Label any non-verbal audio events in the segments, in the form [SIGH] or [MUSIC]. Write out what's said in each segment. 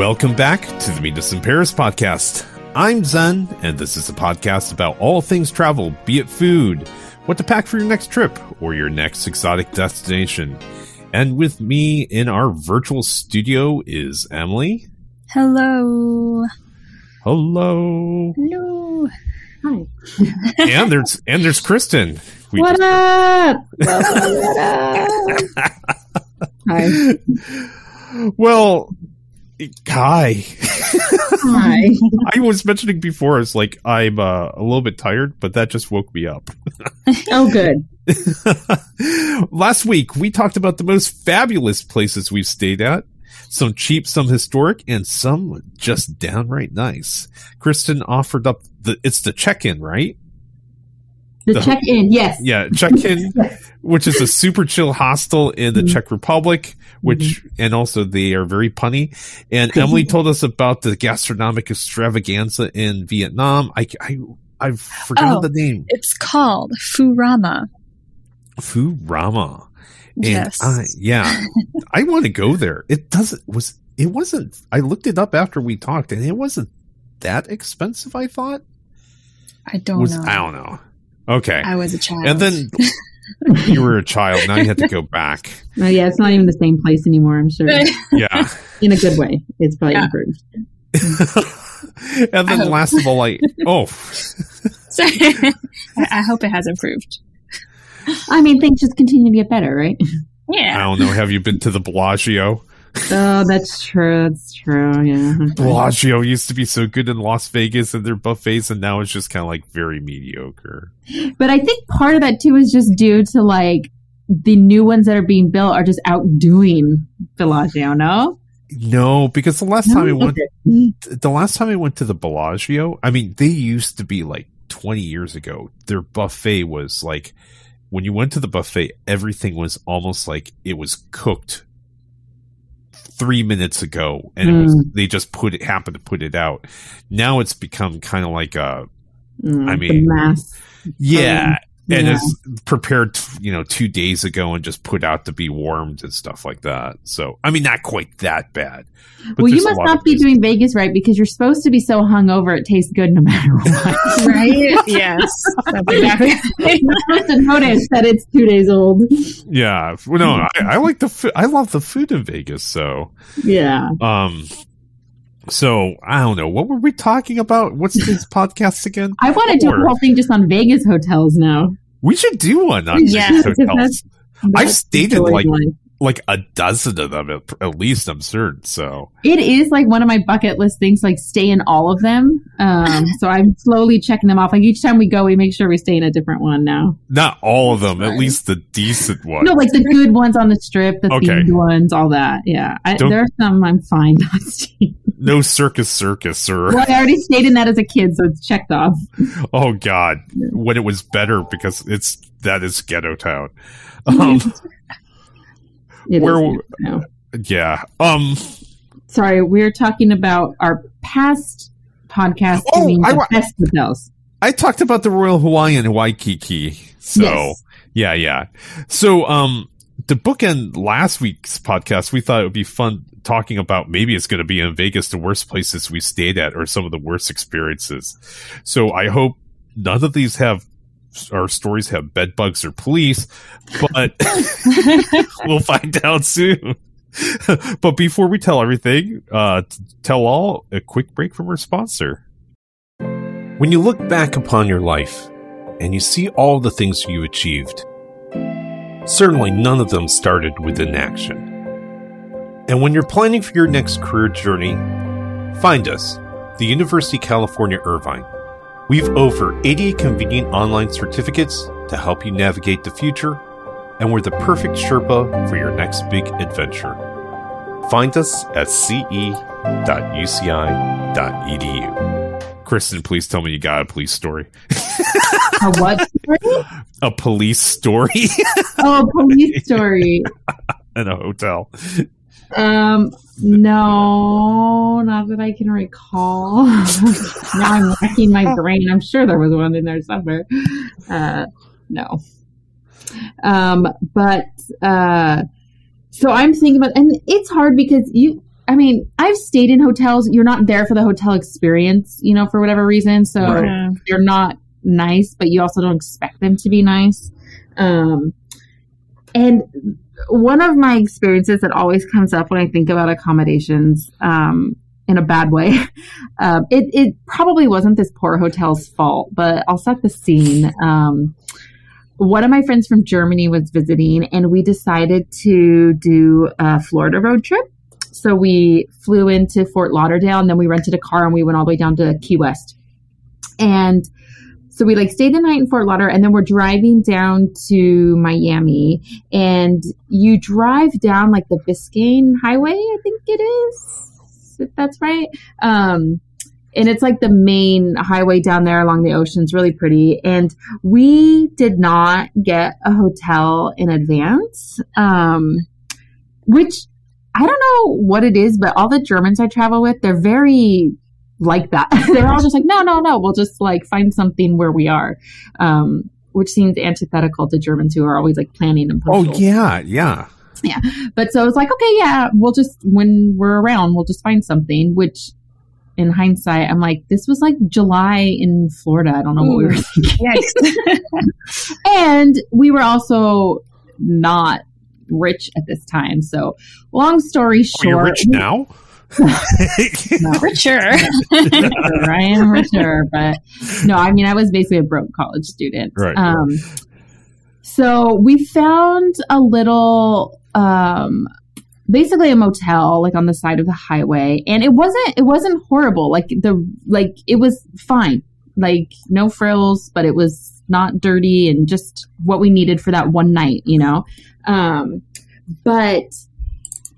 Welcome back to the Meet Us in Paris podcast. I'm Zen, and this is a podcast about all things travel, be it food, what to pack for your next trip, or your next exotic destination. And with me in our virtual studio is Emily. Hello. Hello. Hello. Hi. [LAUGHS] and there's and there's Kristen. We what, [LAUGHS] up? what up? Hi. Well, Hi. Hi. [LAUGHS] I was mentioning before, it's like I'm uh, a little bit tired, but that just woke me up. [LAUGHS] oh, good. [LAUGHS] Last week, we talked about the most fabulous places we've stayed at. Some cheap, some historic, and some just downright nice. Kristen offered up the, it's the Czech Inn, right? The, the Czech Inn, yes. Yeah, Czech Inn, [LAUGHS] which is a super chill hostel in the mm-hmm. Czech Republic, which, mm-hmm. and also they are very punny. And Emily told us about the gastronomic extravaganza in Vietnam. I, I, I've forgotten oh, the name. It's called Furama. Furama. And yes. I, yeah, [LAUGHS] I want to go there. It doesn't, was, it wasn't, I looked it up after we talked and it wasn't that expensive, I thought. I don't was, know. I don't know. Okay. I was a child. And then [LAUGHS] you were a child. Now you have to go back. Oh, yeah, it's not even the same place anymore, I'm sure. Yeah. [LAUGHS] In a good way. It's probably yeah. improved. [LAUGHS] and then oh. last of all, I, oh. Sorry. I hope it has improved. I mean, things just continue to get better, right? Yeah. I don't know. Have you been to the Bellagio? Oh, that's true. That's true. Yeah. [LAUGHS] Bellagio used to be so good in Las Vegas and their buffets, and now it's just kind of like very mediocre. But I think part of that too is just due to like the new ones that are being built are just outdoing Bellagio. No. No, because the last no? time I went, the last time I went to the Bellagio, I mean, they used to be like 20 years ago. Their buffet was like, when you went to the buffet, everything was almost like it was cooked three minutes ago, and mm. was, they just put it happened to put it out. Now it's become kind of like a, mm, I mean, yeah, and yeah. it's prepared, you know, two days ago and just put out to be warmed and stuff like that. So, I mean, not quite that bad. Well, you must not be doing Vegas right because you're supposed to be so hungover it tastes good no matter what. [LAUGHS] right? [LAUGHS] yes. exactly. you're supposed to notice that it's two days old. Yeah. Well, no, I, I like the food. I love the food in Vegas. So, yeah. Um, so I don't know. What were we talking about? What's this [LAUGHS] podcast again? I want to do a whole thing just on Vegas hotels now. We should do one on yeah, Vegas [LAUGHS] hotels. That's, that's I've stayed in like like a dozen of them at, at, least. I'm certain. So it is like one of my bucket list things. Like stay in all of them. Um, [LAUGHS] so I'm slowly checking them off. Like each time we go, we make sure we stay in a different one now. Not all of them. At least the decent ones. [LAUGHS] No, like the good ones on the strip, the okay. themed ones, all that. Yeah, I, there are some I'm fine [LAUGHS] not staying. No circus circus or. Well, I already stayed in that as a kid, so it's checked off. Oh God, when it was better because it's that is ghetto town. Um, it where, yeah. Um. Sorry, we're talking about our past podcast. Oh, I, best hotels. I talked about the Royal Hawaiian Waikiki. So yes. yeah, yeah. So um, the bookend last week's podcast, we thought it would be fun talking about maybe it's going to be in Vegas, the worst places we stayed at, or some of the worst experiences. So I hope none of these have our stories have bed bugs or police, but [LAUGHS] we'll find out soon. [LAUGHS] but before we tell everything, uh, tell all, a quick break from our sponsor. When you look back upon your life and you see all the things you achieved, certainly none of them started with inaction. And when you're planning for your next career journey, find us, the University of California Irvine We've over 80 convenient online certificates to help you navigate the future, and we're the perfect Sherpa for your next big adventure. Find us at ce.uci.edu. Kristen, please tell me you got a police story. a what story? [LAUGHS] A police story. oh, a police [LAUGHS] story. In a hotel. Um, no, not that I can recall. [LAUGHS] now I'm racking my brain. I'm sure there was one in there somewhere. Uh, no. Um, but uh, so I'm thinking about, and it's hard because you. I mean, I've stayed in hotels. You're not there for the hotel experience, you know, for whatever reason. So Right. they're not nice, but you also don't expect them to be nice. Um, and one of my experiences that always comes up when I think about accommodations, um, in a bad way, [LAUGHS] um, it, it probably wasn't this poor hotel's fault, but I'll set the scene. Um, one of my friends from Germany was visiting, and we decided to do a Florida road trip. So we flew into Fort Lauderdale, and then we rented a car and we went all the way down to Key West. And so we like stayed the night in Fort Lauderdale, and then we're driving down to Miami. And you drive down like the Biscayne Highway, I think it is, if that's right. Um, and it's like the main highway down there along the ocean. It's really pretty. And we did not get a hotel in advance, um, which I don't know what it is, but all the Germans I travel with, they're very like that. [LAUGHS] they're all just like, no, no, no, we'll just like find something where we are. Um, which seems antithetical to Germans who are always like planning and Oh yeah, yeah, yeah. But so it's like, okay, yeah, we'll just when we're around, we'll just find something. Which, in hindsight, I'm like, this was like July in Florida. I don't know what we were thinking. [LAUGHS] And we were also not rich at this time. So, long story Oh, you're short, rich now. No. [LAUGHS] Richer. [LAUGHS] I am richer, but no, I mean, I was basically a broke college student. Right, Um, so we found a little, um, basically a motel, like on the side of the highway, and it wasn't, it wasn't horrible. Like the, like it was fine, like no frills, but it was not dirty and just what we needed for that one night, you know. Um, but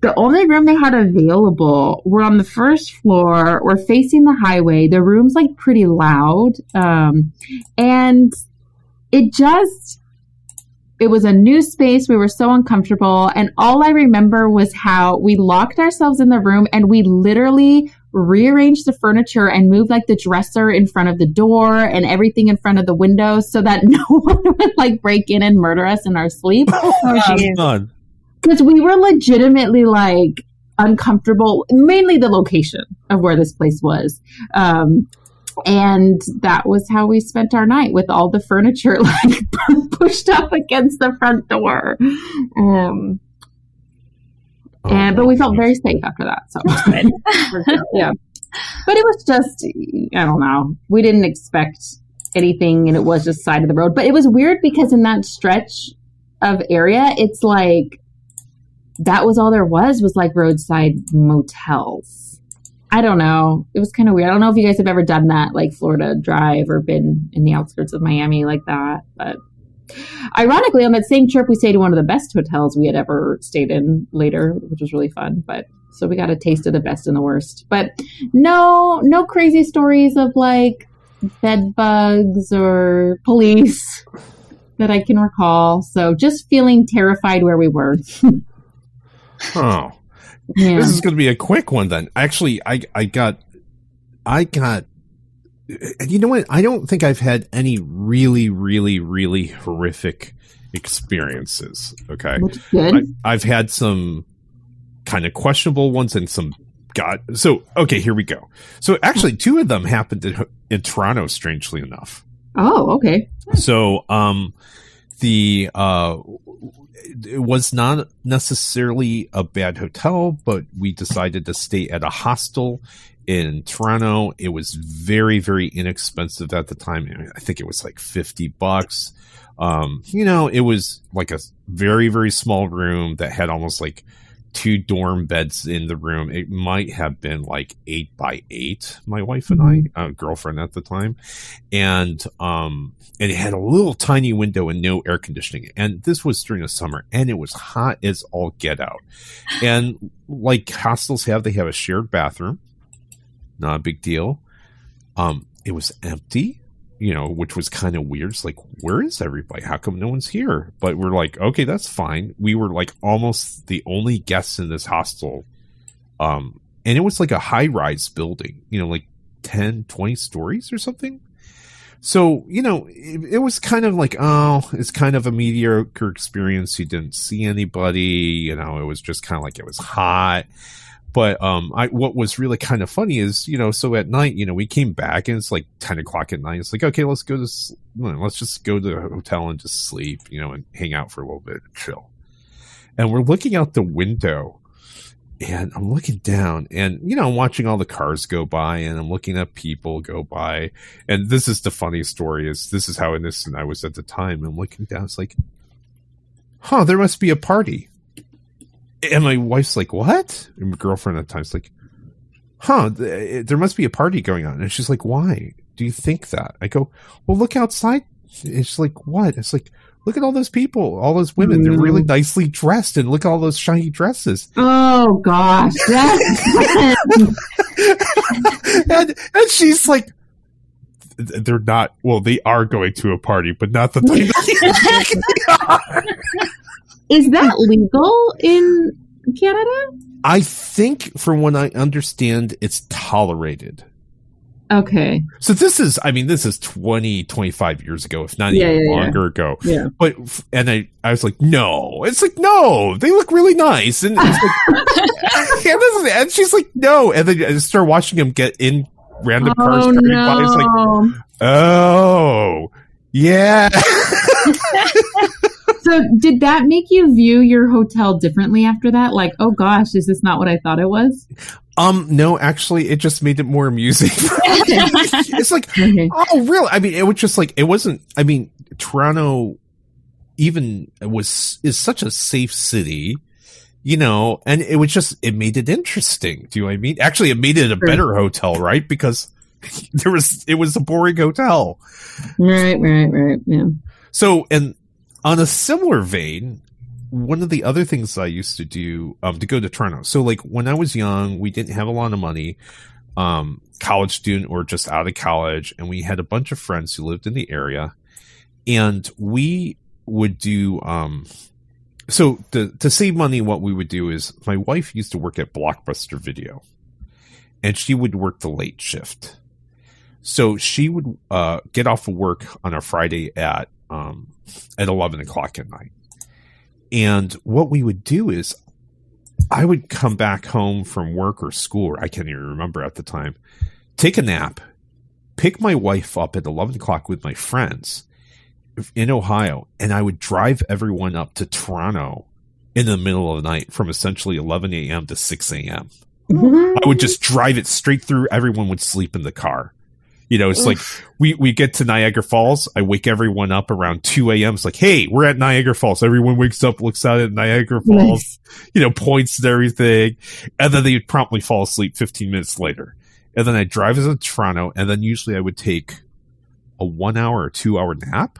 the only room they had available were on the first floor. We're facing the highway. The room's like pretty loud. Um, and it just, it was a new space. We were so uncomfortable. And all I remember was how we locked ourselves in the room and we literally rearranged the furniture and moved like the dresser in front of the door and everything in front of the window so that [LAUGHS] no one would like break in and murder us in our sleep Oh, jeez. Because we were legitimately like uncomfortable mainly the location of where this place was. Um and that was how we spent our night with all the furniture [LAUGHS] like pushed up against the front door. Um and but we felt very safe after that so. [LAUGHS] Yeah. But it was just i don't know we didn't expect anything and it was just side of the road. But it was weird because in that stretch of area it's like that was all there was was like roadside motels. I don't know. It was kind of weird. I don't know if you guys have ever done that like florida drive or been in the outskirts of miami like that but ironically on that same trip we stayed in one of the best hotels we had ever stayed in later which was really fun but so we got a taste of the best and the worst. But no no crazy stories of like bed bugs or police [LAUGHS] that i can recall. So just feeling terrified where we were [LAUGHS] Oh, yeah this is going to be a quick one then. Actually, I I got I got. You know what? I don't think I've had any really, really, really horrific experiences. Okay. I, I've had some kind of questionable ones and some God. So okay, here we go. So actually, two of them happened in, in Toronto. Strangely enough. oh okay So um, the uh, it was not necessarily a bad hotel, but we decided to stay at a hostel in Toronto. It was very, very inexpensive at the time. I think it was like 50 bucks. Um, you know, it was like a very, very small room that had almost like two dorm beds in the room. It might have been like eight by eight, my wife and I, uh, girlfriend at the time. And, um, and it had a little tiny window and no air conditioning. And this was during the summer and it was hot as all get out. [SIGHS] And like hostels have, they have a shared bathroom. Not a big deal. Um, it was empty, you know, which was kind of weird. It's like, where is everybody? How come no one's here? But we're like, okay, that's fine. We were like almost the only guests in this hostel. Um, and it was like a high rise building, you know, like 10, 20 stories or something. So, you know, it, it was kind of like, oh, it's kind of a mediocre experience. You didn't see anybody, you know, it was just kind of like it was hot. But um, I what was really kind of funny is you know, so at night, you know, we came back and it's like ten o'clock at night. It's like okay, let's go to let's just go to the hotel and just sleep, you know, and hang out for a little bit and chill. And we're looking out the window, and I'm looking down, and you know, I'm watching all the cars go by, and I'm looking at people go by, and this is the funny story is this is how innocent I was at the time. I'm looking down, it's like, huh, there must be a party. And my wife's like, what? And my girlfriend at time's like, huh, th- eh, there must be a party going on. And she's like, why do you think that? I go, well, look outside. It's like, what? It's like, look at all those people, all those women. They're really mm. nicely dressed and look at all those shiny dresses. Oh gosh, [LAUGHS] and, and she's like, they're not, well, they are going to a party, but not the [LAUGHS] thing [LAUGHS] is that mm. legal in Canada? I think, from what I understand, it's tolerated. Okay, So this is, I mean, this is 20, 25 years ago, if not Yeah, even yeah, yeah. longer ago. yeah. But, and I, I was like, no, it's like, no, they look really nice. And it's like, and, this is- and she's like, no. And then I just started watching them get in random oh, cars Oh by. It's like, no! oh, yeah. [LAUGHS] so did that make you view your hotel differently after that? Like, oh gosh, is this not what I thought it was? um, no, actually, it just made it more amusing. [LAUGHS] it's like, Okay. Oh, really? I mean, it was just like it wasn't. I mean, Toronto even was is such a safe city, you know, and it was just it made it interesting. Do you know what I mean? Actually, it made it a better hotel, right? Because [LAUGHS] there was it was a boring hotel. Right, right, right. Yeah. So, and on a similar vein, one of the other things I used to do um, to go to Toronto. So, like when I was young, we didn't have a lot of money, um, college student or just out of college, and we had a bunch of friends who lived in the area, and we would do. Um, so to to save money, what we would do is my wife used to work at Blockbuster Video, and she would work the late shift. So she would uh, get off of work on a Friday at um, at eleven o'clock at night, and what we would do is, I would come back home from work or school, or I can't even remember at the time, take a nap, pick my wife up at eleven o'clock with my friends in Ohio, and I would drive everyone up to Toronto in the middle of the night from essentially eleven a.m. to six a.m. I would just drive it straight through. Everyone would sleep in the car. You know, it's like we, we get to Niagara Falls. I wake everyone up around 2 a.m. It's like, hey, we're at Niagara Falls. Everyone wakes up, looks out at Niagara Falls, Nice. you know, points and everything. And then they would promptly fall asleep 15 minutes later. And then I drive us to Toronto. And then usually I would take a one hour or two hour nap.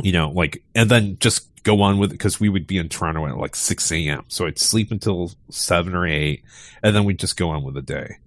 You know, like, and then just go on with it because we would be in Toronto at like 6 a.m. So I'd sleep until seven or eight. And then we'd just go on with the day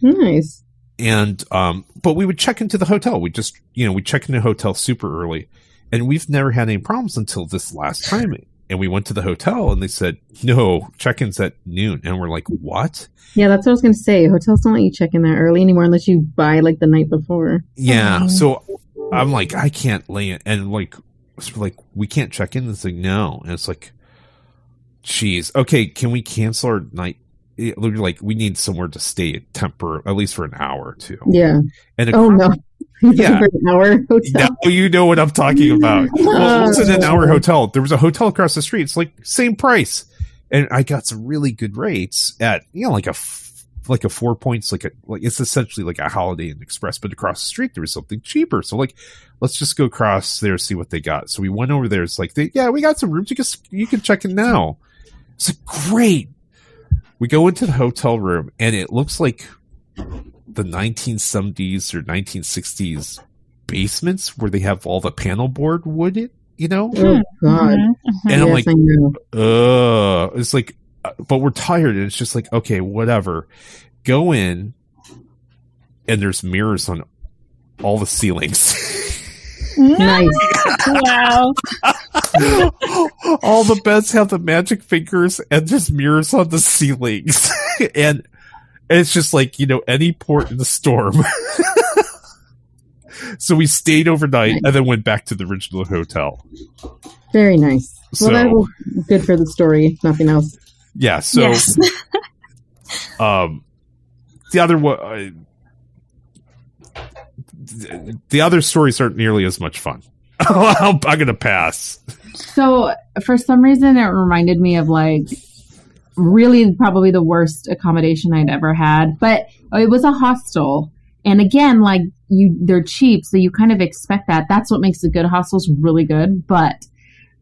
Nice. And um but we would check into the hotel. We just you know we check into the hotel super early. And we've never had any problems until this last [LAUGHS] time. And we went to the hotel and they said no check-ins at noon. And we're like what? Yeah, that's what I was gonna say. Hotels don't let you check in that early anymore unless you buy like the night before. yeah Oh. so i'm like i can't lay it and like it's like we can't check in. It's like no. And it's like jeez, okay can we cancel our night it- we're like we need somewhere to stay at temper at least for an hour or two Yeah. and Oh no. [LAUGHS] Yeah. An hour hotel. Now you know what I'm talking [LAUGHS] about. Well, it wasn't an hour [LAUGHS] hotel. There was a hotel across the street. It's like same price, and I got some really good rates at you know like a like a four points like a like it's essentially like a Holiday Inn Express, but across the street there was something cheaper. So like let's just go across there see what they got. So we went over there. It's like they, yeah, we got some rooms. You can you can check in now. It's like great. We go into the hotel room and it looks like the 1970s or 1960s basements where they have all the panel board wood, you know? Oh god. Mhm. And I'm Yes, like, I know. uh, it's like, uh, but we're tired and it's just like, okay, whatever. Go in and there's mirrors on all the ceilings. [LAUGHS] Nice. wow. [LAUGHS] [LAUGHS] all the beds have the magic fingers and there's mirrors on the ceilings. [LAUGHS] and it's just like, you know, any port in the storm. [LAUGHS] so we stayed overnight and then went back to the original hotel. Very nice. Well, So- that was good for the story, if nothing else. Yeah, so yes. um, the other one, uh, the other stories aren't nearly as much fun. I'm going to pass. So for some reason, it reminded me of like really probably the worst accommodation I'd ever had, but it was a hostel. And again, like you, they're cheap, so you kind of expect that. That's what makes a good hostels really good. But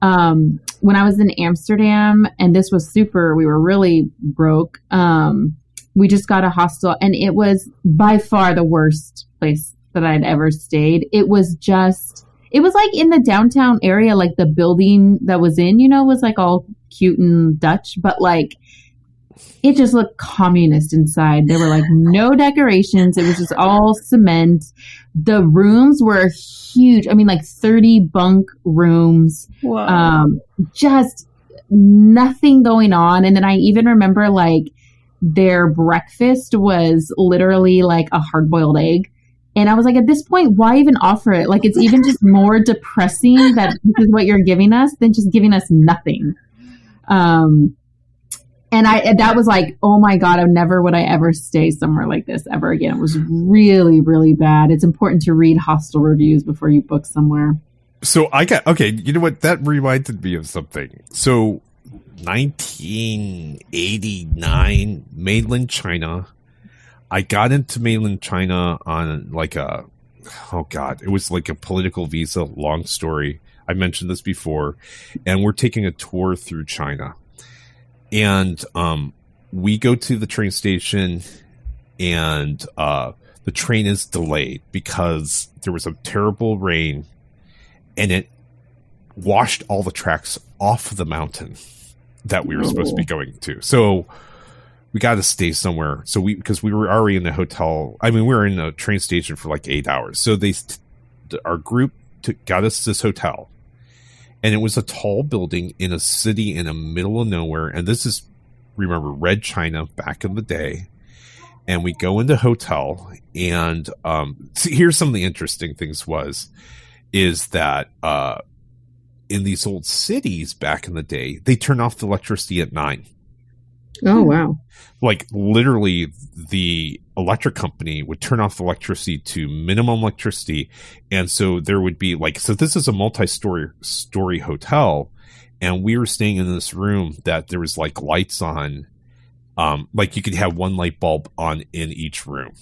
um, when I was in Amsterdam, and this was super, we were really broke. Um, we just got a hostel, and it was by far the worst place that I'd ever stayed. It was just, it was like in the downtown area, like the building that was in, you know, was like all cute and Dutch, but like it just looked communist inside. There were like no [LAUGHS] decorations. It was just all cement. The rooms were huge. I mean, like 30 bunk rooms. Whoa. Um, just nothing going on. And then I even remember like their breakfast was literally like a hard boiled egg. And I was like, at this point, why even offer it? Like, it's even just more depressing that [LAUGHS] this is what you're giving us than just giving us nothing. Um, and I that was like, oh my god, I never would I ever stay somewhere like this ever again. It was really, really bad. It's important to read hostel reviews before you book somewhere. So I got okay. You know what? That reminded me of something. So, 1989, mainland China. I got into mainland China on like a oh god, it was like a political visa. Long story. I mentioned this before, and we're taking a tour through China and um, we go to the train station, and uh, the train is delayed because there was a terrible rain, and it washed all the tracks off the mountain that we were supposed to be going to. So we got to stay somewhere. So we because we were already in the hotel. I mean, we were in the train station for like eight hours. So they our group took, got us this hotel and it was a tall building in a city in the middle of nowhere. And this is, remember, Red China back in the day. And we go into hotel, and um, see, here's some of the interesting things was, is that uh, in these old cities back in the day, they turn off the electricity at nine. Oh wow! Like literally, the electric company would turn off the electricity to minimum electricity, and so there would be like so. This is a multi-story story hotel, and we were staying in this room that there was like lights on, um, like you could have one light bulb on in each room.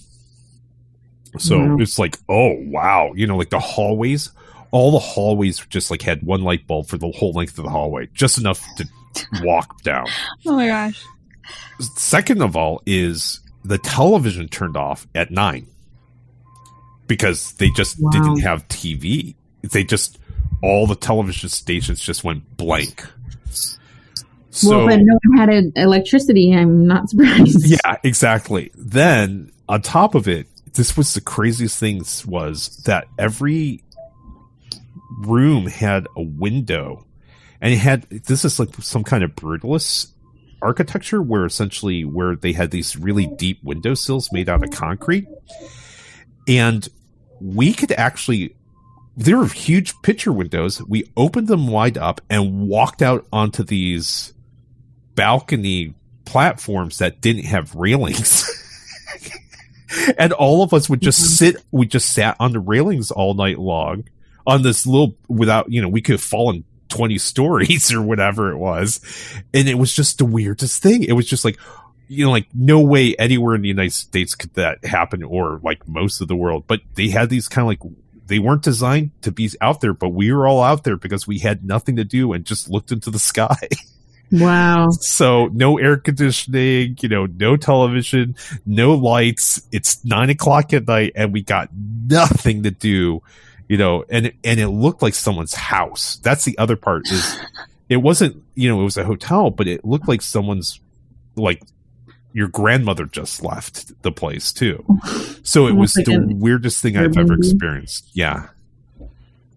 So Wow. it's like, oh wow, you know, like the hallways, all the hallways just like had one light bulb for the whole length of the hallway, just enough to walk down. [LAUGHS] oh my gosh. Second of all, is the television turned off at nine because they just Wow. didn't have TV. They just all the television stations just went blank. So well, but no one had a, electricity. I'm not surprised. [LAUGHS] yeah, exactly. Then on top of it, this was the craziest thing was that every room had a window, and it had this is like some kind of brutalist architecture where essentially where they had these really deep windowsills made out of concrete, and we could actually. There were huge picture windows. We opened them wide up and walked out onto these balcony platforms that didn't have railings. [LAUGHS] and all of us would just Mhm. sit, we just sat on the railings all night long on this little, without, you know, we could have fallen 20 stories [LAUGHS] or whatever it was. And it was just the weirdest thing. It was just like, you know, like no way anywhere in the United States could that happen or like most of the world. But they had these kind of like, they weren't designed to be out there, but we were all out there because we had nothing to do and just looked into the [LAUGHS] sky. Wow. So no air conditioning, you know, no television, no lights. It's nine o'clock at night and we got nothing to do, you know, and, and it looked like someone's house. That's the other part is [LAUGHS] it wasn't, you know, it was a hotel, but it looked like someone's like your grandmother just left the place too. [LAUGHS] So it was the weirdest thing I've ever experienced. Yeah.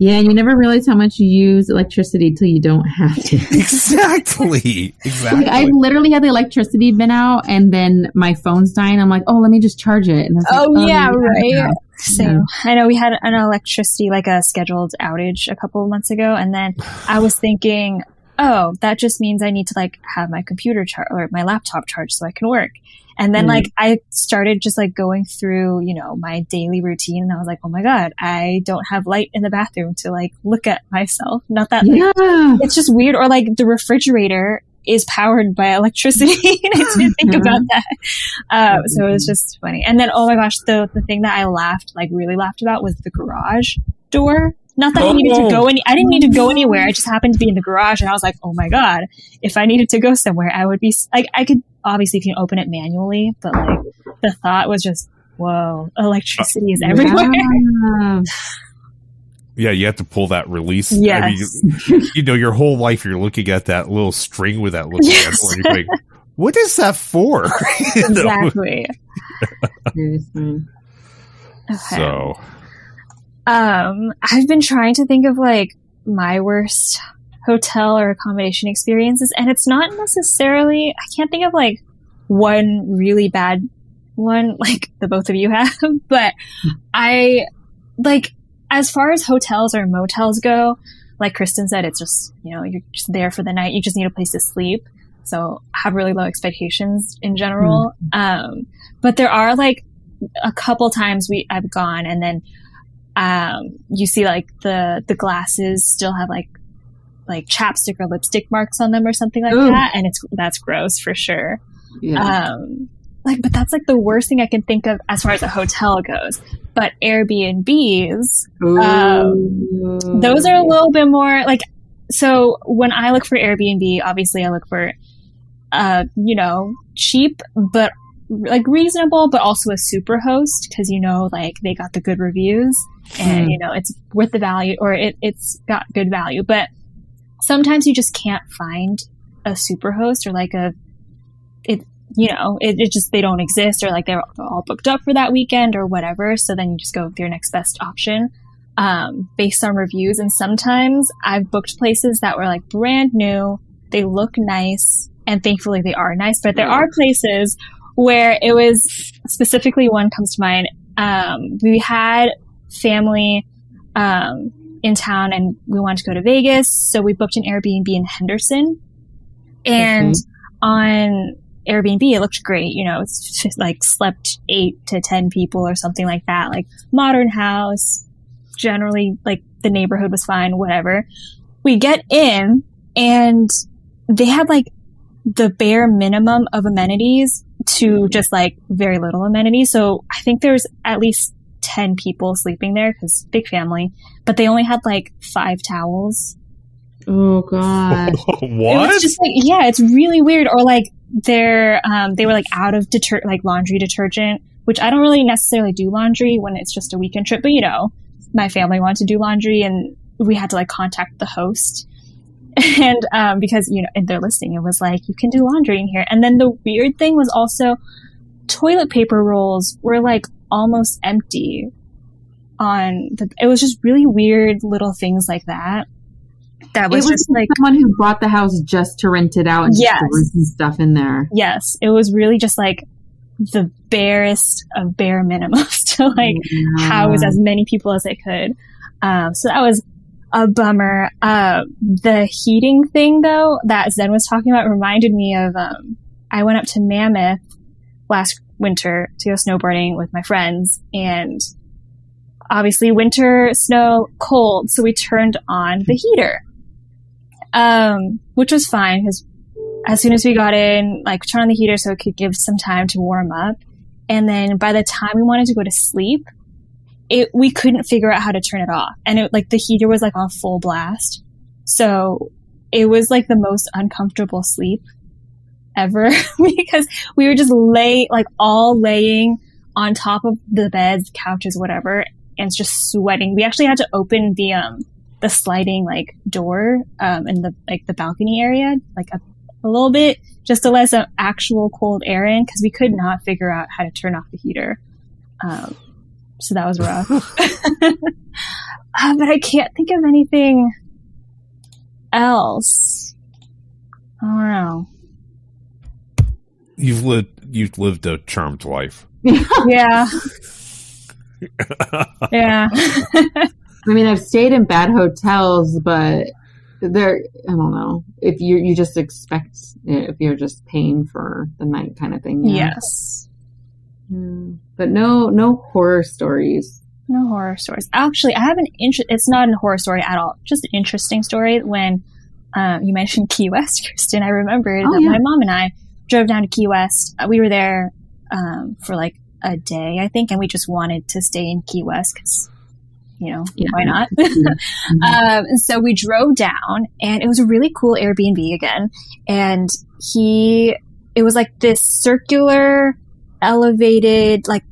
Yeah, and you never realize how much you use electricity till you don't have to. Exactly. [LAUGHS] Exactly. Like I've literally had the electricity been out, and then my phone's dying. I'm like, oh, let me just charge it. And it's like, Oh, oh yeah, right. to. Same. I know we had an electricity, like a scheduled outage a couple of months ago, and then I was thinking, oh, that just means I need to like have my computer char- or my laptop charged so I can work. And then Mm. like I started just like going through, you know, my daily routine and I was like, oh my God, I don't have light in the bathroom to like look at myself. Not that like, Yeah. it's just weird. Or like the refrigerator is powered by electricity. [LAUGHS] and I didn't think about that. Uh, so it was just funny. And then, oh my gosh, the, the thing that I laughed, like really laughed about was the garage door. Not that I needed to Oh. go any, I didn't need to go anywhere. I just happened to be in the garage and I was like, oh my God, if I needed to go somewhere, I would be like, I could obviously if you open it manually, but like the thought was just, whoa, electricity is everywhere. Yeah. Yeah, you have to pull that release. I Yes. mean, [LAUGHS] you know, your whole life you're looking at that little string with that little Yes. handle, and you're going, "What is that for?" [LAUGHS] You know? exactly. Okay. So, Um, I've been trying to think of like my worst hotel or accommodation experiences, and it's not necessarily, I can't think of like one really bad one [LAUGHS] like the both of you have, [LAUGHS] but I like as far as hotels or motels go, like Kristen said, it's just, you know, you're just there for the night. You just need a place to sleep. So have really low expectations in general. Um, but there are like a couple times we, I've gone and then um, you see like the the glasses still have like like chapstick or lipstick marks on them or something like Ooh. that, and it's that's gross for sure. Yeah. Um, like, but that's like the worst thing I can think of as far as a hotel goes. But Airbnbs, Ooh. those are a little bit more like. So when I look for Airbnb, obviously I look for, uh, you know, cheap but like reasonable, but also a super host because you know, like they got the good reviews and Mm. you know it's worth the value or it, it's got good value. But sometimes you just can't find a super host or like a it. You know, it, it just they don't exist or like they're all booked up for that weekend or whatever. So then you just go with your next best option um, based on reviews. And sometimes I've booked places that were like brand new. They look nice, and thankfully they are nice. But there are places where it was specifically one comes to mind. Um, we had family um, in town, and we wanted to go to Vegas, so we booked an Airbnb in Henderson. And on Airbnb, it looked great. You know, it's just like slept eight to ten people or something like that. Like modern house, generally like the neighborhood was fine, whatever. We get in and they had like the bare minimum of amenities to just like very little amenities. So I think there's at least 10 people sleeping there because big family, but they only had like five towels. Oh god. [LAUGHS] It what? was just like, yeah, it's really weird. Or like they're, um, they were like out of deter, like laundry detergent, which I don't really necessarily do laundry when it's just a weekend trip, but you know, my family wanted to do laundry and we had to like contact the host. [LAUGHS] And, um, because, you know, in their listing, it was like, you can do laundry in here. And then the weird thing was also toilet paper rolls were like almost empty on the, it was just really weird little things like that. That was, was just like, someone who bought the house just to rent it out and just Yes. stuff in there. Yes, it was really just like the barest of bare minimums [LAUGHS] to like Yeah. house as many people as they could. Um, so that was a bummer. Uh, the heating thing though that Zen was talking about reminded me of, um, I went up to Mammoth last winter to go snowboarding with my friends and obviously winter, snow, cold. So we turned on the heater. Um, which was fine because as soon as we got in, like turn on the heater so it could give some time to warm up. And then by the time we wanted to go to sleep, it we couldn't figure out how to turn it off. And it like the heater was like on full blast. So it was like the most uncomfortable sleep ever [LAUGHS] because we were just lay like all laying on top of the beds, couches, whatever, and just sweating. We actually had to open the um the sliding like door um in the like the balcony area like a, a little bit just to let some actual cold air in because we could not figure out how to turn off the heater. Um, so that was rough. [LAUGHS] [LAUGHS] uh, but I can't think of anything else. I don't know. You've lived you've lived a charmed life. [LAUGHS] Yeah. [LAUGHS] yeah. I mean, I've stayed in bad hotels, but there. I don't know if you you just expect it, if you're just paying for the night kind of thing. yeah. Yes. Mm. But no, no horror stories. No horror stories. Actually, I have an interest. It's not a horror story at all. Just an interesting story. When um, you mentioned Key West, [LAUGHS] Kristen, I remembered Oh, that yeah. my mom and I drove down to Key West. Uh, We were there um, for like a day, I think, and we just wanted to stay in Key West because, you know, Yeah. why not? [LAUGHS] Mhm. Um, and so we drove down, and it was a really cool Airbnb again. And he, it was like this circular, elevated, like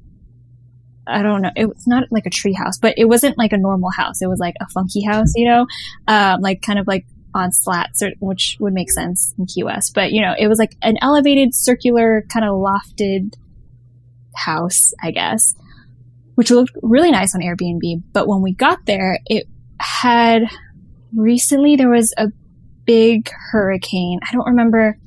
I don't know, it was not like a tree house, but it wasn't like a normal house. It was like a funky house, you know, um, like kind of like on slats, which would make sense in Key West. But you know, it was like an elevated, circular, kind of lofted house, I guess, which looked really nice on Airbnb. But when we got there, it had recently there was a big hurricane. I don't remember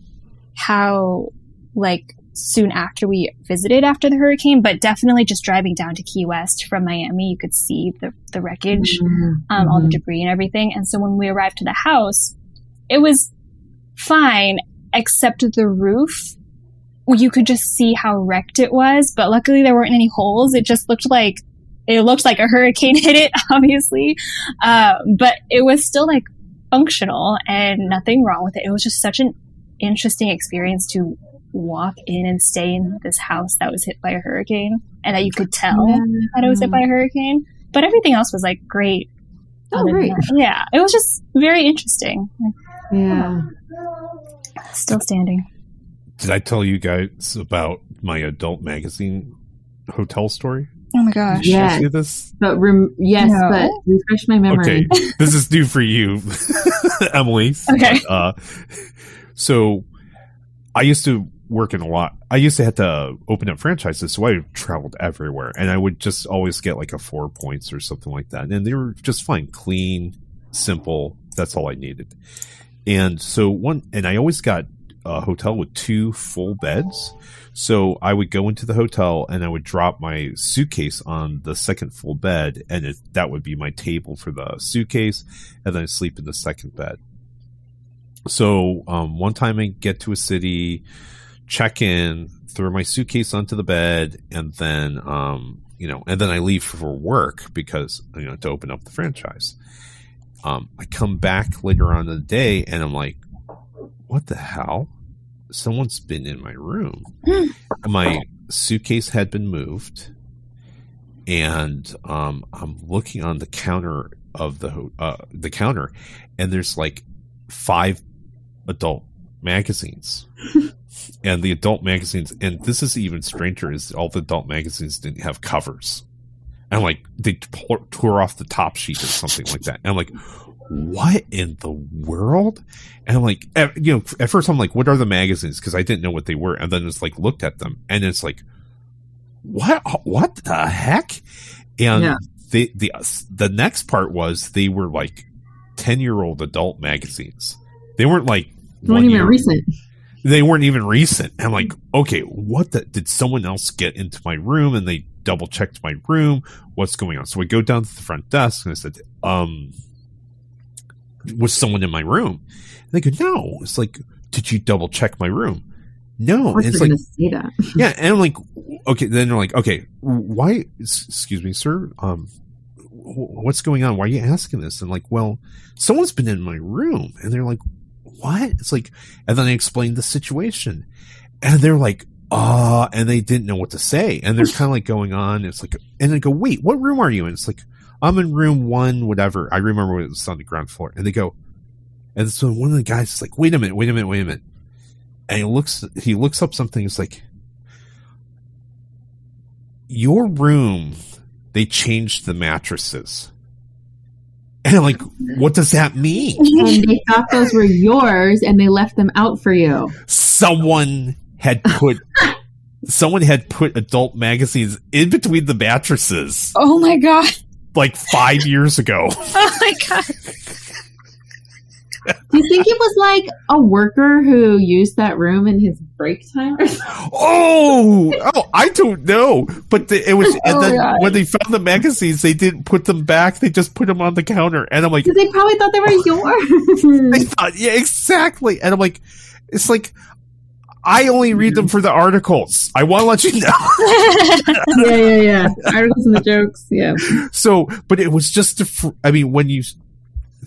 how like soon after we visited after the hurricane, but definitely just driving down to Key West from Miami, you could see the, the wreckage, um, all the Mhm. debris and everything. And so when we arrived to the house, it was fine, except the roof. You could just see how wrecked it was, but luckily there weren't any holes. It just looked like it looked like a hurricane [LAUGHS] hit it, obviously, um, but it was still like functional and nothing wrong with it. It was just such an interesting experience to walk in and stay in this house that was hit by a hurricane and that you could tell Yeah. that it was hit by a hurricane. But everything else was like great. Oh, great. Yeah, it was just very interesting. Yeah. Still standing. Did I tell you guys about my adult magazine hotel story? Oh my gosh. Did I Yes. this? But rem- yes, No. but refresh my memory. Okay, this is new for you, [LAUGHS] Emily. Okay. But, uh, so I used to work in a lot. I used to have to open up franchises, so I traveled everywhere, and I would just always get like a four points or something like that, and they were just fine, clean, simple. That's all I needed. And so one, and I always got a hotel with two full beds. So I would go into the hotel and I would drop my suitcase on the second full bed, and it, that would be my table for the suitcase, and then I sleep in the second bed. So um, one time I get to a city, check in, throw my suitcase onto the bed, and then um, you know, and then I leave for work because you know to open up the franchise. Um, I come back later on in the day, and I'm like, "What the hell? Someone's been in my room." my suitcase had been moved, and um, I'm looking on the counter of the uh, the counter, and there's like five adult magazines. [LAUGHS] and the adult magazines, and this is even stranger, is all the adult magazines didn't have covers. And like they tore, off the top sheet or something like that. And I'm like, what in the world? And I'm like, at, you know, at first I'm like, what are the magazines? Because I didn't know what they were. And then it's like looked at them, and it's like, what? What the heck? And Yeah. the the the next part was they were like ten year old adult magazines. They weren't like one even year- recent. They weren't even recent. I'm like, okay, what the? Did someone else get into my room and they double checked my room? What's going on? So we go down to the front desk and I said, um, was someone in my room? And they go, no. It's like, did you double check my room? No. And it's like, [LAUGHS] yeah, and I'm like, okay. Then they're like, okay, why? Excuse me, sir. Um, what's going on? Why are you asking this? And like, well, someone's been in my room, and they're like, what? It's like, and then I explained the situation, and they're like, uh, and they didn't know what to say, and they're kind of like going on. It's like, and I go, wait, what room are you in? It's like, I'm in room one, whatever. I remember it was on the ground floor, and they go, and so one of the guys is like, wait a minute, wait a minute, wait a minute and he looks he looks up something it's like your room they changed the mattresses and i'm like what does that mean [LAUGHS] and they [LAUGHS] thought those were yours and they left them out for you. someone had put [LAUGHS] someone had put adult magazines in between the mattresses Oh my god. like five years ago Oh my god. Do you think it was like a worker who used that room in his break time? or something? Oh, oh, I don't know. But the, it was, and Oh, when they found the magazines, they didn't put them back. They just put them on the counter. And I'm like, Because they probably thought they were they yours. thought, yeah, exactly. And I'm like, it's like, I only read them for the articles. I want to let you know. [LAUGHS] yeah, yeah, yeah. Articles and the jokes. Yeah. so, but it was just, fr- I mean, when you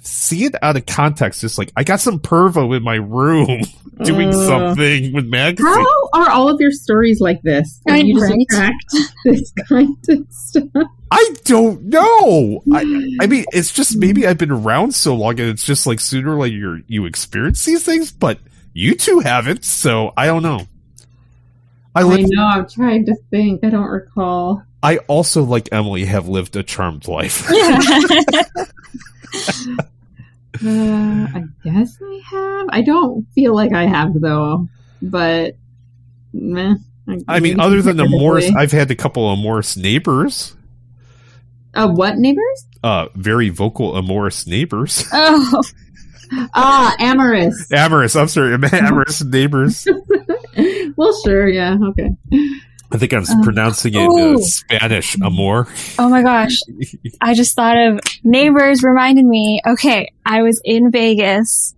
see it out of context, it's like, I got some pervo in my room [LAUGHS] doing Uh. something with magazines. How are all of your stories like this? That I- you just attract [LAUGHS] this kind of stuff. I don't know. I, I mean, it's just maybe I've been around so long, and it's just like sooner or later you're, you experience these things, but you two haven't, so I don't know. I I know. I'm trying to think. I don't recall. I also, like Emily, have lived a charmed life. [LAUGHS] [LAUGHS] Uh, I guess I have. I don't feel like I have though. But meh. I mean, other than the Morris, I've had a couple of Morris neighbors, uh, what neighbors? uh, very vocal amorous neighbors. oh, [LAUGHS] Ah, amorous. Amorous, I'm sorry, [LAUGHS] amorous neighbors. [LAUGHS] well, sure, yeah, okay. I think I'm Uh, pronouncing it oh. uh, Spanish, amor. oh my gosh. [LAUGHS] I just thought of neighbors reminded me. Okay, I was in Vegas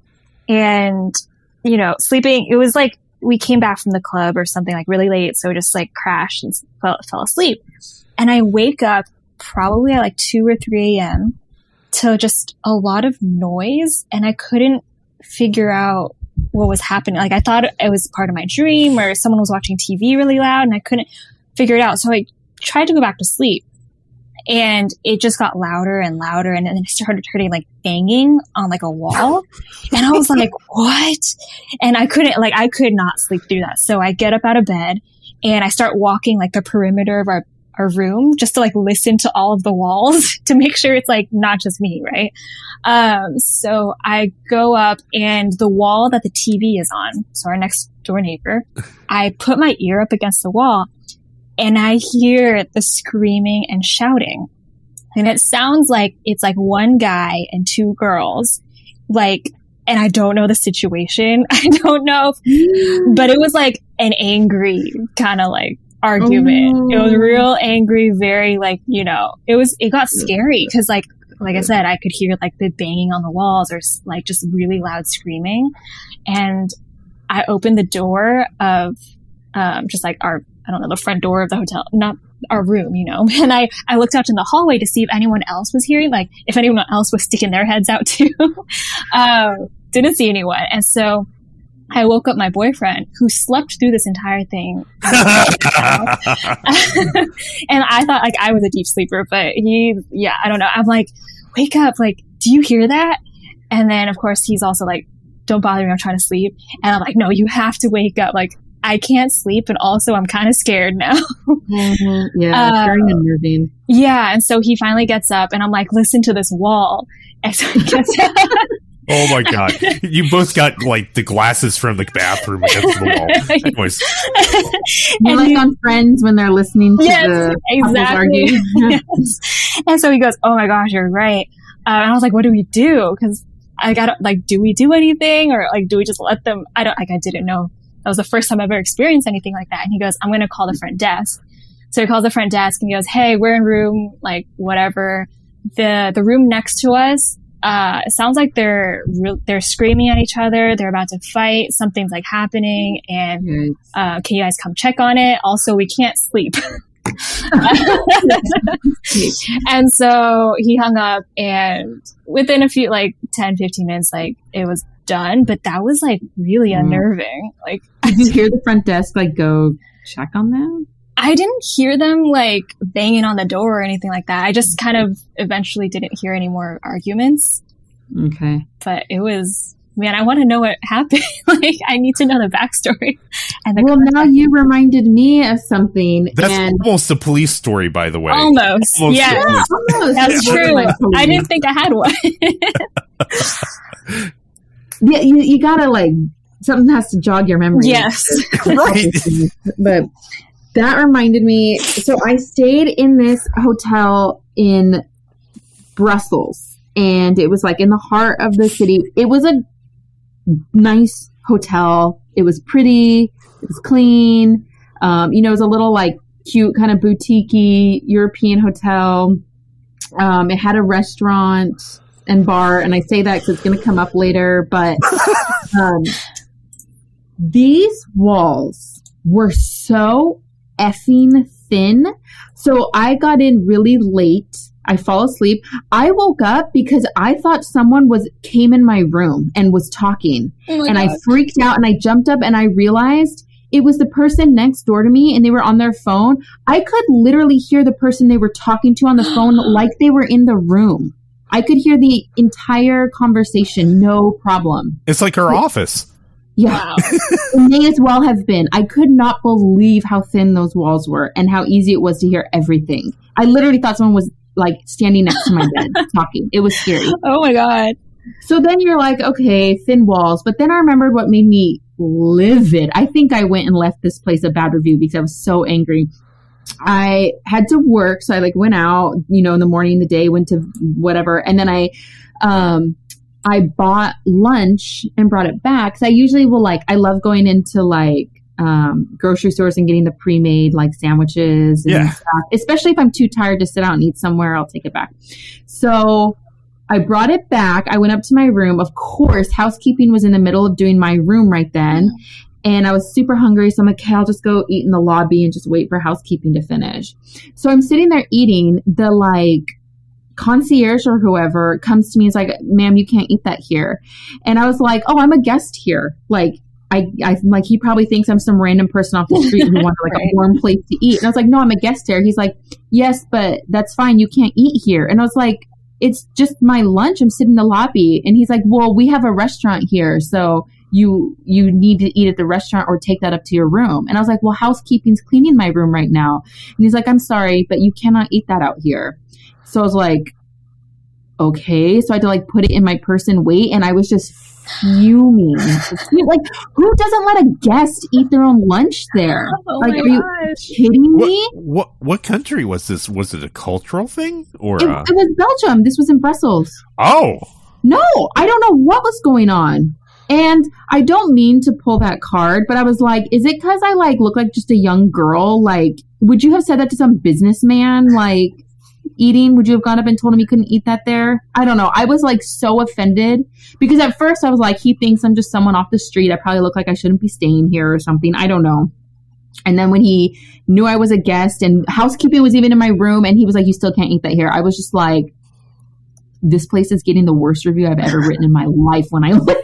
and, you know, sleeping. It was like we came back from the club or something like really late. So just like crashed and fell, fell asleep. And I wake up probably at like 2 or 3 a.m. to just a lot of noise. And I couldn't figure out what was happening. Like I thought it was part of my dream or someone was watching TV really loud and I couldn't figure it out. So I tried to go back to sleep and it just got louder and louder and then I started hearing like banging on like a wall [LAUGHS] and I was like what and I couldn't like I could not sleep through that so I get up out of bed and I start walking like the perimeter of our our room just to like listen to all of the walls [LAUGHS] to make sure it's like not just me right um so I go up and the wall that the TV is on so our next door neighbor [LAUGHS] I put my ear up against the wall and I hear the screaming and shouting. And it sounds like it's like one guy and two girls, like, and I don't know the situation. [LAUGHS] I don't know, if, [GASPS] but it was like an angry kind of like argument. It was Oh. real angry, very like, you know, it was, it got scary because like, like I said, I could hear like the banging on the walls or like just really loud screaming. And I opened the door of, um, just like our, I don't know, the front door of the hotel, not our room, you know. [LAUGHS] And I, I looked out in the hallway to see if anyone else was hearing, like if anyone else was sticking their heads out too. [LAUGHS] um, didn't see anyone. And so I woke up my boyfriend who slept through this entire thing. [LAUGHS] and I thought like I was a deep sleeper, but he, yeah, I don't know. I'm like, wake up. Like, do you hear that? And then of course he's also like, don't bother me. I'm trying to sleep. And I'm like, no, you have to wake up. Like, I can't sleep. And also I'm kind of scared now. Mhm. Yeah, Uh, it's very unnerving. yeah. And so he finally gets up and I'm like, listen to this wall. And so he gets [LAUGHS] up. Oh my god! You both got like the glasses from the bathroom against the wall. Anyways, [LAUGHS] You're and like he- on Friends when they're listening to Yes, the exactly. [LAUGHS] Yes. And so he goes, "Oh my gosh, you're right." Uh, and I was like, "What do we do?" Because I got like, do we do anything, or like, do we just let them? I don't like. I didn't know. That was the first time I've ever experienced anything like that. And he goes, "I'm going to call the front desk." So he calls the front desk and he goes, "Hey, we're in room like whatever. The the room next to us." Uh, it sounds like they're re- they're screaming at each other. They're about to fight. Something's like happening, and uh, can you guys come check on it? Also, we can't sleep. [LAUGHS] and so he hung up and within a few, like 10, 15 minutes, like it was done, but that was like really Mm. unnerving. Like Did you hear the front desk like go check on them? I didn't hear them like banging on the door or anything like that. I just kind of eventually didn't hear any more arguments, Okay. but it was, man, I want to know what happened. [LAUGHS] like I need to know the backstory. [LAUGHS] And the Well, now you reminded me of something, that's and almost a police story, by the way. almost, Almost yeah. a- Almost. That's It's true. borderline. I didn't think I had one. [LAUGHS] Yeah, you, you gotta like something has to jog your memory. yes. Right. but that reminded me. So I stayed in this hotel in Brussels, and it was like in the heart of the city. It was a nice hotel. It was pretty. It was clean. Um, you know, it was a little like cute kind of boutiquey European hotel. Um, it had a restaurant and bar, and I say that because it's going to come up later. But [LAUGHS] um, these walls were so effing thin. So I got in really late. I fall asleep. I woke up because I thought someone was came in my room and was talking. Oh and God. I freaked out and I jumped up and I realized it was the person next door to me and they were on their phone. I could literally hear the person they were talking to on the phone [GASPS] like they were in the room. I could hear the entire conversation, no problem. It's like her office. Yeah. Wow. [LAUGHS] It may as well have been. I could not believe how thin those walls were and how easy it was to hear everything. I literally thought someone was like standing next to my bed [LAUGHS] talking. It was scary. oh my god. So then you're like, okay, thin walls. But then I remembered what made me livid. I think I went and left this place a bad review because I was so angry. I had to work, so I like went out, you know, in the morning, the day, went to whatever, and then I, um, I bought lunch and brought it back. Cause I usually will like, I love going into like, um, grocery stores and getting the pre-made like sandwiches and Yeah. stuff. Especially if I'm too tired to sit out and eat somewhere, I'll take it back. So I brought it back. I went up to my room. Of course, housekeeping was in the middle of doing my room right then. And I was super hungry. So I'm like, okay, I'll just go eat in the lobby and just wait for housekeeping to finish. So I'm sitting there eating. The like concierge or whoever comes to me and is like, ma'am, you can't eat that here. And I was like, oh, I'm a guest here. Like, I, I like he probably thinks I'm some random person off the street who wants like [LAUGHS] Right. a warm place to eat. And I was like, no, I'm a guest here. He's like, yes, but that's fine. You can't eat here. And I was like, it's just my lunch. I'm sitting in the lobby. And he's like, well, we have a restaurant here. So you, you need to eat at the restaurant or take that up to your room. And I was like, well, housekeeping's cleaning my room right now. And he's like, I'm sorry, but you cannot eat that out here. So I was like, okay. So I had to like put it in my purse and wait. And I was just fuming. [LAUGHS] like, who doesn't let a guest eat their own lunch there? [LAUGHS] Oh Like, my are you- gosh. Kidding What, me? what what country was this? Was it a cultural thing or? It, Uh, it was Belgium. This was in Brussels. oh, No, I don't know what was going on. And I don't mean to pull that card, but I was like, is it because I like look like just a young girl? Like, would you have said that to some businessman? Like, eating? Would you have gone up and told him he couldn't eat that there? I don't know. I was like so offended because at first I was like, he thinks I'm just someone off the street. I probably look like I shouldn't be staying here or something. I don't know. And then when he knew I was a guest and housekeeping was even in my room and he was like, you still can't eat that here. I was just like, this place is getting the worst review I've ever written in my life when I [LAUGHS] leave.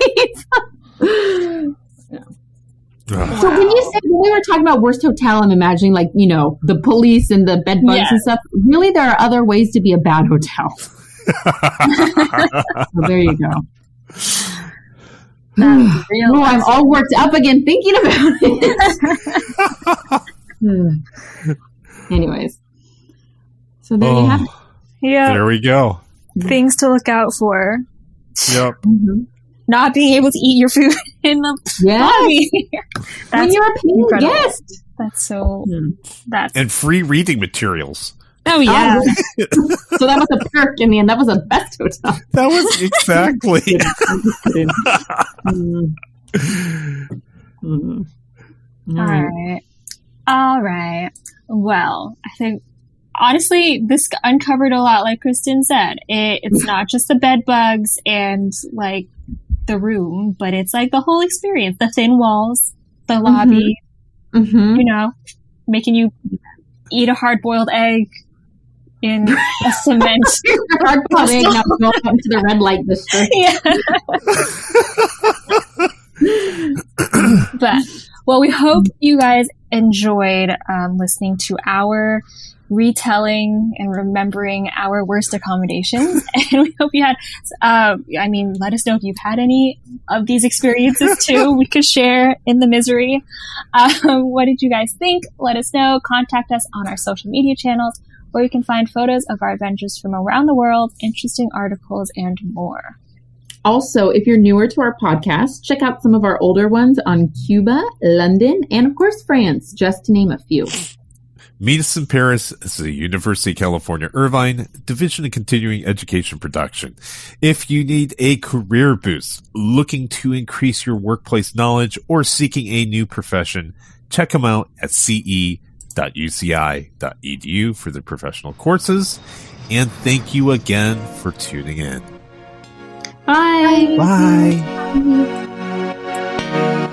Ugh. So when you said when we were talking about worst hotel, I'm imagining like you know the police and the bed bugs Yeah. and stuff. Really, there are other ways to be a bad hotel. [LAUGHS] So there you go. That's [SIGHS] real. Oh, I'm all worked up again thinking about it. [LAUGHS] Anyways, so there you have it. Oh, yeah. there we go. Things to look out for. Yep. Mhm. Not being able to eat your food [LAUGHS] in the Yes, lobby. when you're a paying incredible. guest. that's so Hmm. that's And free reading materials. oh yeah. [LAUGHS] So that was a perk in the end. That was a best hotel. That was [LAUGHS] exactly. I'm just kidding. Mm, mm. All All right. right. All right. Well, I think honestly, this uncovered a lot, like Kristen said. It, it's not just the bed bugs and like the room, but it's like the whole experience the thin walls, the lobby, Mhm. you know, making you eat a hard boiled egg in [LAUGHS] a cement. Hard boiled egg now go out into the red light district. [LAUGHS] yeah. [LAUGHS] but well, we hope you guys enjoyed um, listening to our retelling and remembering our worst accommodations, [LAUGHS] and we hope you had. Uh, I mean, let us know if you've had any of these experiences [LAUGHS] too. we could share in the misery. Um, what did you guys think? Let us know. Contact us on our social media channels. Where you can find photos of our adventures from around the world, interesting articles, and more. Also, if you're newer to our podcast, check out some of our older ones on Cuba, London, and of course France, just to name a few. Meet us in Paris This is the University of California Irvine Division of Continuing Education Production. If you need a career boost, looking to increase your workplace knowledge, or seeking a new profession, check them out at ce.uci.edu for their professional courses. And thank you again for tuning in. Bye. Bye. Bye.